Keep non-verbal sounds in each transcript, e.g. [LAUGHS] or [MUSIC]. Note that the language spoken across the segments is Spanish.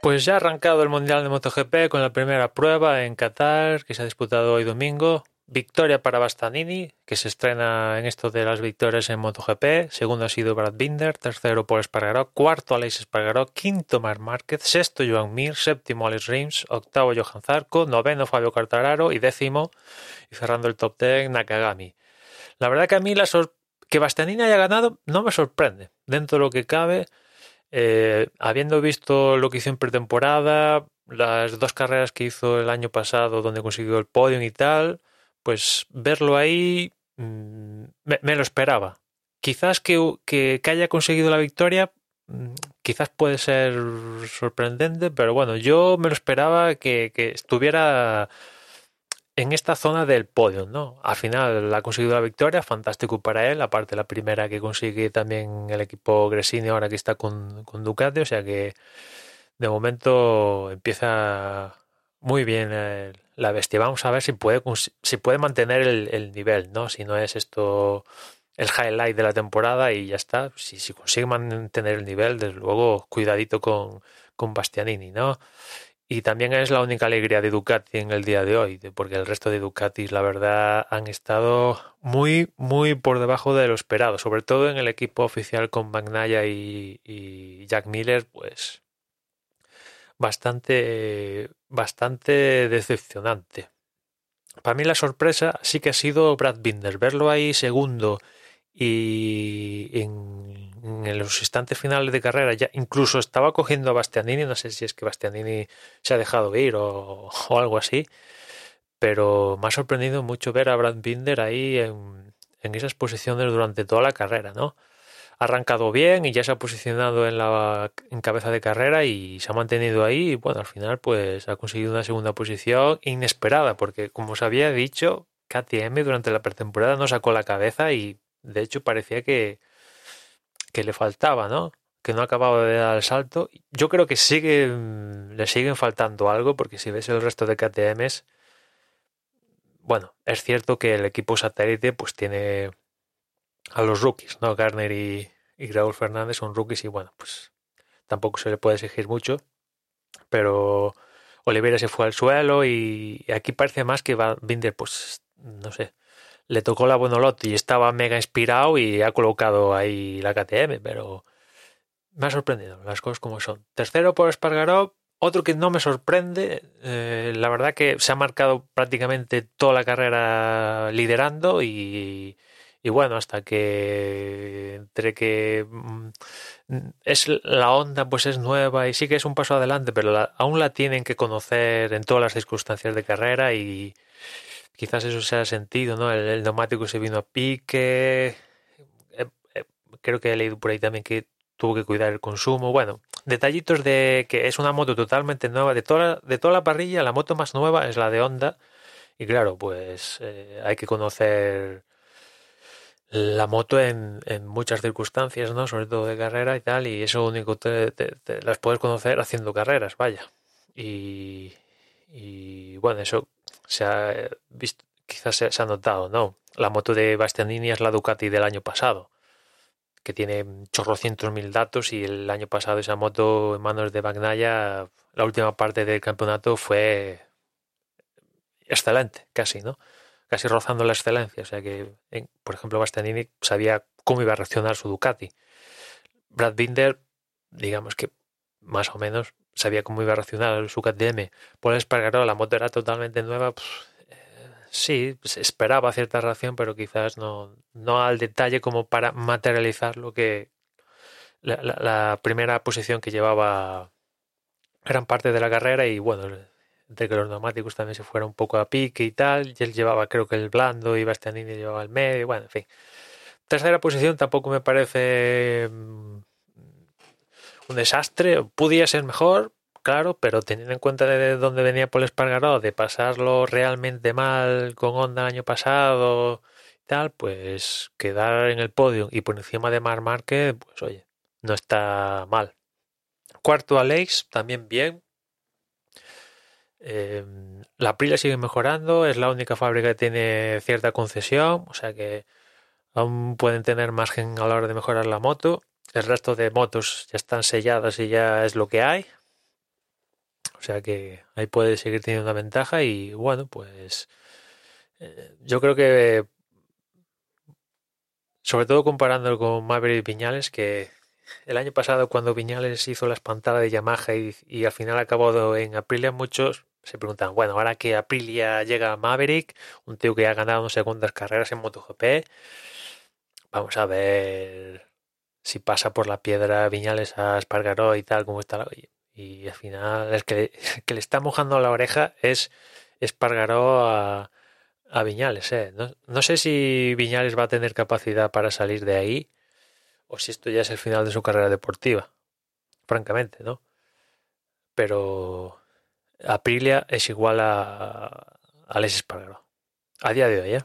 Pues ya ha arrancado el Mundial de MotoGP con la primera prueba en Qatar, que se ha disputado hoy domingo. Victoria para Bastanini, que se estrena en esto de las victorias en MotoGP. Segundo ha sido Brad Binder, tercero Paul Espargaró, cuarto Aleix Espargaró, quinto Marc Márquez, sexto Joan Mir, séptimo Alex Rims, octavo Johan Zarco, noveno Fabio Quartararo y décimo, y cerrando el top ten, Nakagami. La verdad que a mí la que Bastanini haya ganado no me sorprende. Dentro de lo que cabe, eh, habiendo visto lo que hizo en pretemporada, las dos carreras que hizo el año pasado donde consiguió el podium y tal, pues verlo ahí mm, me, lo esperaba. Quizás que, que, haya conseguido la victoria, mm, quizás puede ser sorprendente, pero bueno, yo me lo esperaba que, estuviera en esta zona del podio, ¿no? Al final ha conseguido la victoria, fantástico para él, aparte la primera que consigue también el equipo Gresini ahora que está con, con Ducati, o sea que de momento empieza muy bien el, la bestia. Vamos a ver si puede, si puede mantener el, nivel, ¿no? Si no es esto el highlight de la temporada y ya está. Si, si consigue mantener el nivel, desde luego, cuidadito con, con Bastianini, ¿no? Y también es la única alegría de Ducati en el día de hoy, porque el resto de Ducatis, la verdad, han estado muy, muy por debajo de lo esperado, sobre todo en el equipo oficial con Magnaya y, y Jack Miller, pues bastante, bastante decepcionante. Para mí la sorpresa sí que ha sido Brad Binder, verlo ahí segundo y en, los instantes finales de carrera ya incluso estaba cogiendo a Bastianini, no sé si es que Bastianini se ha dejado ir o, o algo así, pero me ha sorprendido mucho ver a Brad Binder ahí en, en esas posiciones durante toda la carrera, ¿no? ha arrancado bien y ya se ha posicionado en la en cabeza de carrera y se ha mantenido ahí y bueno, al final pues ha conseguido una segunda posición inesperada porque como os había dicho, KTM durante la pretemporada no sacó la cabeza y de hecho parecía que que le faltaba, ¿no? Que no acababa de dar el salto. Yo creo que sigue le siguen faltando algo porque si ves el resto de KTMs bueno, es cierto que el equipo satélite pues tiene a los rookies, ¿no? Garner y, y Raúl Fernández son rookies y bueno, pues tampoco se le puede exigir mucho, pero Oliveira se fue al suelo y aquí parece más que Binder, pues no sé, le tocó la Bonolotti y estaba mega inspirado y ha colocado ahí la KTM, pero me ha sorprendido las cosas como son. Tercero por Espargaró, otro que no me sorprende, eh, la verdad que se ha marcado prácticamente toda la carrera liderando y y bueno, hasta que entre que mm, es la onda pues es nueva y sí que es un paso adelante, pero aún la tienen que conocer en todas las circunstancias de carrera y quizás eso se ha sentido, ¿no? El, neumático se vino a pique, eh, eh, creo que he leído por ahí también que tuvo que cuidar el consumo, bueno, detallitos de que es una moto totalmente nueva, de toda, de toda la parrilla, la moto más nueva es la de Honda y claro, pues eh, hay que conocer la moto en, en, muchas circunstancias, ¿no? Sobre todo de carrera y tal, y eso único te, las puedes conocer haciendo carreras, vaya. Y, y bueno, eso se ha visto, quizás se, ha notado, ¿no? La moto de Bastianini es la Ducati del año pasado, que tiene chorrocientos mil datos y el año pasado esa moto en manos de Bagnaya, la última parte del campeonato fue excelente, casi, ¿no? casi rozando la excelencia. O sea que, por ejemplo, Bastianini sabía cómo iba a reaccionar su Ducati. Brad Binder, digamos que más o menos sabía cómo iba a reaccionar su KTM. Paul Espargaró, la moto era totalmente nueva. Pues, eh, sí, se esperaba cierta reacción, pero quizás no, no al detalle como para materializar lo que la, primera posición que llevaba gran parte de la carrera y bueno, de que los neumáticos también se fueran un poco a pique y tal. Y él llevaba, creo que el blando y Bastianini llevaba el medio. Bueno, en fin. Tercera posición tampoco me parece mm, un desastre. Podía ser mejor, claro, pero teniendo en cuenta de dónde venía Paul Espargaró, de pasarlo realmente mal con Honda el año pasado y tal, pues quedar en el podio y por encima de Mar Márquez, pues oye, no está mal. Cuarto Alex, también bien, eh, la Aprilia sigue mejorando, es la única fábrica que tiene cierta concesión, o sea que aún pueden tener margen a la hora de mejorar la moto. El resto de motos ya están selladas y ya es lo que hay. O sea que ahí puede seguir teniendo una ventaja y bueno, pues eh, yo creo que sobre todo comparándolo con Maverick Viñales, que el año pasado cuando Viñales hizo la espantada de Yamaha y, al final acabó en Aprilia, muchos se preguntan, bueno, ahora que Aprilia llega a Maverick, un tío que ha ganado segundas carreras en MotoGP, vamos a ver si pasa por la piedra Viñales a Espargaró y tal, como está la... Y, al final el que, [LAUGHS] que, le está mojando la oreja es Espargaró a, a Viñales. ¿eh? No, no sé si Viñales va a tener capacidad para salir de ahí o si esto ya es el final de su carrera deportiva. Francamente, ¿no? Pero Aprilia es igual a Alex Espargaró. A día de hoy, ¿eh?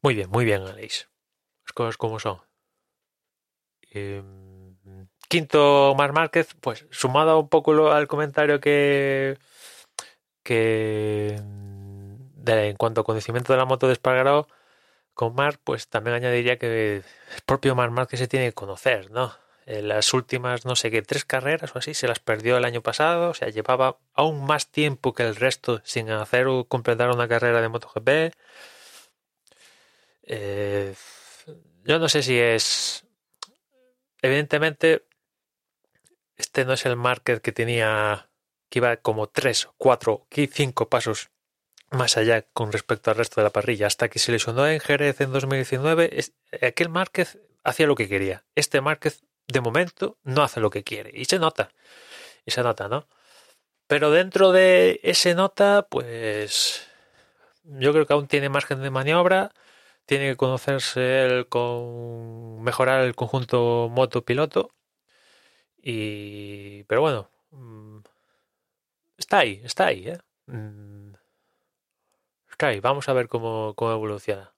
Muy bien, muy bien, Alex. Las cosas como son. Em, quinto, Mar Márquez, pues sumado un poco al comentario que, en cuanto a conocimiento de la moto de Espargaró, con Mar, pues también añadiría que el propio Mar Márquez se tiene que conocer, ¿no? En las últimas, no sé qué, tres carreras o así, se las perdió el año pasado, o sea, llevaba aún más tiempo que el resto sin hacer o completar una carrera de MotoGP. Eh, yo no sé si es Evidentemente, este no es el market que tenía, que iba como 3, 4, 5 pasos más allá con respecto al resto de la parrilla. Hasta que se lesionó en Jerez en 2019, aquel Márquez hacía lo que quería. Este Márquez, de momento, no hace lo que quiere. Y se nota. Y se nota, ¿no? Pero dentro de ese nota, pues yo creo que aún tiene margen de maniobra tiene que conocerse el con mejorar el conjunto moto-piloto. Y. Pero bueno. Mm, está ahí, está ahí, ¿eh? Mm, está ahí. Vamos a ver cómo, cómo evoluciona.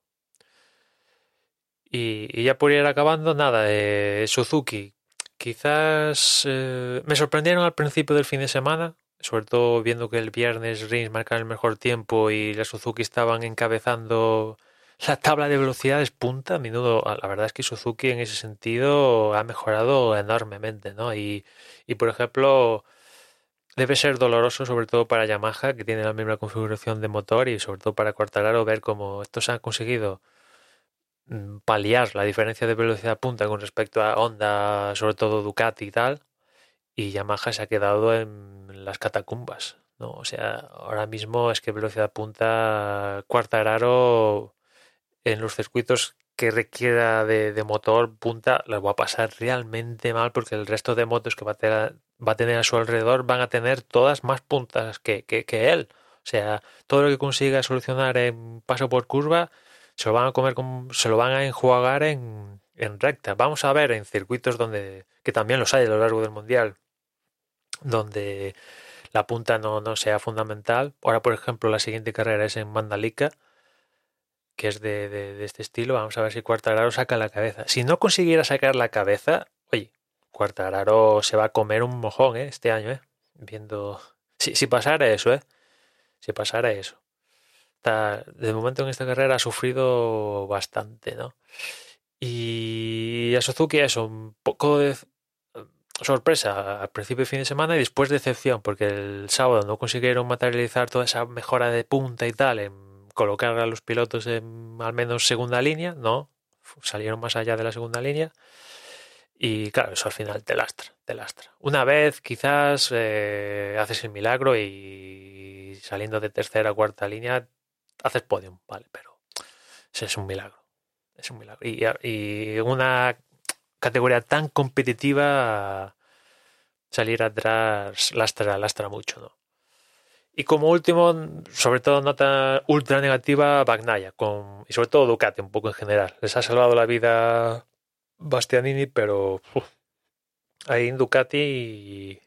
Y, ya por ir acabando, nada, eh, Suzuki. Quizás eh, me sorprendieron al principio del fin de semana, sobre todo viendo que el viernes Rins marcaba el mejor tiempo y la Suzuki estaban encabezando la tabla de velocidades punta, a menudo, la verdad es que Suzuki en ese sentido ha mejorado enormemente, ¿no? Y, y por ejemplo, debe ser doloroso, sobre todo para Yamaha, que tiene la misma configuración de motor, y sobre todo para Quartararo, ver cómo estos han conseguido mm, paliar la diferencia de velocidad punta con respecto a Honda, sobre todo Ducati y tal, y Yamaha se ha quedado en las catacumbas, ¿no? O sea, ahora mismo es que velocidad punta Quartararo en los circuitos que requiera de, motor punta las va a pasar realmente mal porque el resto de motos que va a, tener, va a tener a su alrededor van a tener todas más puntas que, que, él. O sea, todo lo que consiga solucionar en paso por curva se lo van a comer, se lo van a enjuagar en, en recta. Vamos a ver en circuitos donde, que también los hay a lo largo del mundial, donde la punta no, no sea fundamental. Ahora, por ejemplo, la siguiente carrera es en Mandalika que es de, de, este estilo. Vamos a ver si Cuartararo saca la cabeza. Si no consiguiera sacar la cabeza, oye, Cuartararo se va a comer un mojón ¿eh? este año, ¿eh? viendo. Si, si pasara eso, ¿eh? Si pasara eso. Está, de momento en esta carrera ha sufrido bastante, ¿no? Y a Suzuki eso, un poco de sorpresa al principio de fin de semana y después decepción, porque el sábado no consiguieron materializar toda esa mejora de punta y tal en colocar a los pilotos en al menos segunda línea, no, salieron más allá de la segunda línea. Y claro, eso al final te lastra, te lastra. Una vez quizás eh, haces el milagro y saliendo de tercera o cuarta línea haces podium, vale, pero es un milagro. Es un milagro. Y, y una categoría tan competitiva salir atrás lastra, lastra mucho, ¿no? Y como último, sobre todo nota ultra negativa, Bagnaya, con, y sobre todo Ducati un poco en general. Les ha salvado la vida Bastianini, pero ahí en Ducati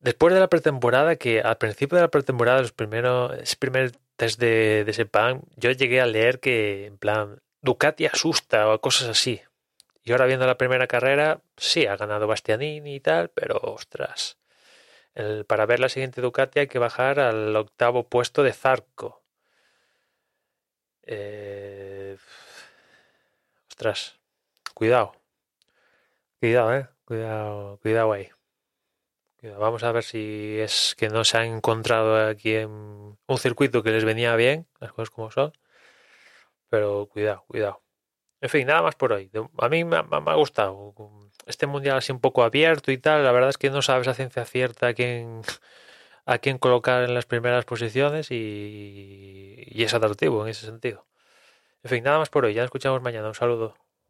después de la pretemporada, que al principio de la pretemporada, los primeros, ese primer test de, de Sepan, yo llegué a leer que en plan Ducati asusta o cosas así. Y ahora viendo la primera carrera, sí, ha ganado Bastianini y tal, pero ostras para ver la siguiente Ducati hay que bajar al octavo puesto de Zarco. Eh, ostras, cuidado. Cuidado, eh. Cuidado, cuidado ahí. Vamos a ver si es que no se han encontrado aquí en un circuito que les venía bien, las cosas como son. Pero cuidado, cuidado. En fin, nada más por hoy. A mí me, ha gustado. Este mundial así un poco abierto y tal. La verdad es que no sabes a ciencia cierta a quién, [LAUGHS] a quién colocar en las primeras posiciones y, y es atractivo en ese sentido. En fin, nada más por hoy. Ya nos escuchamos mañana. Un saludo.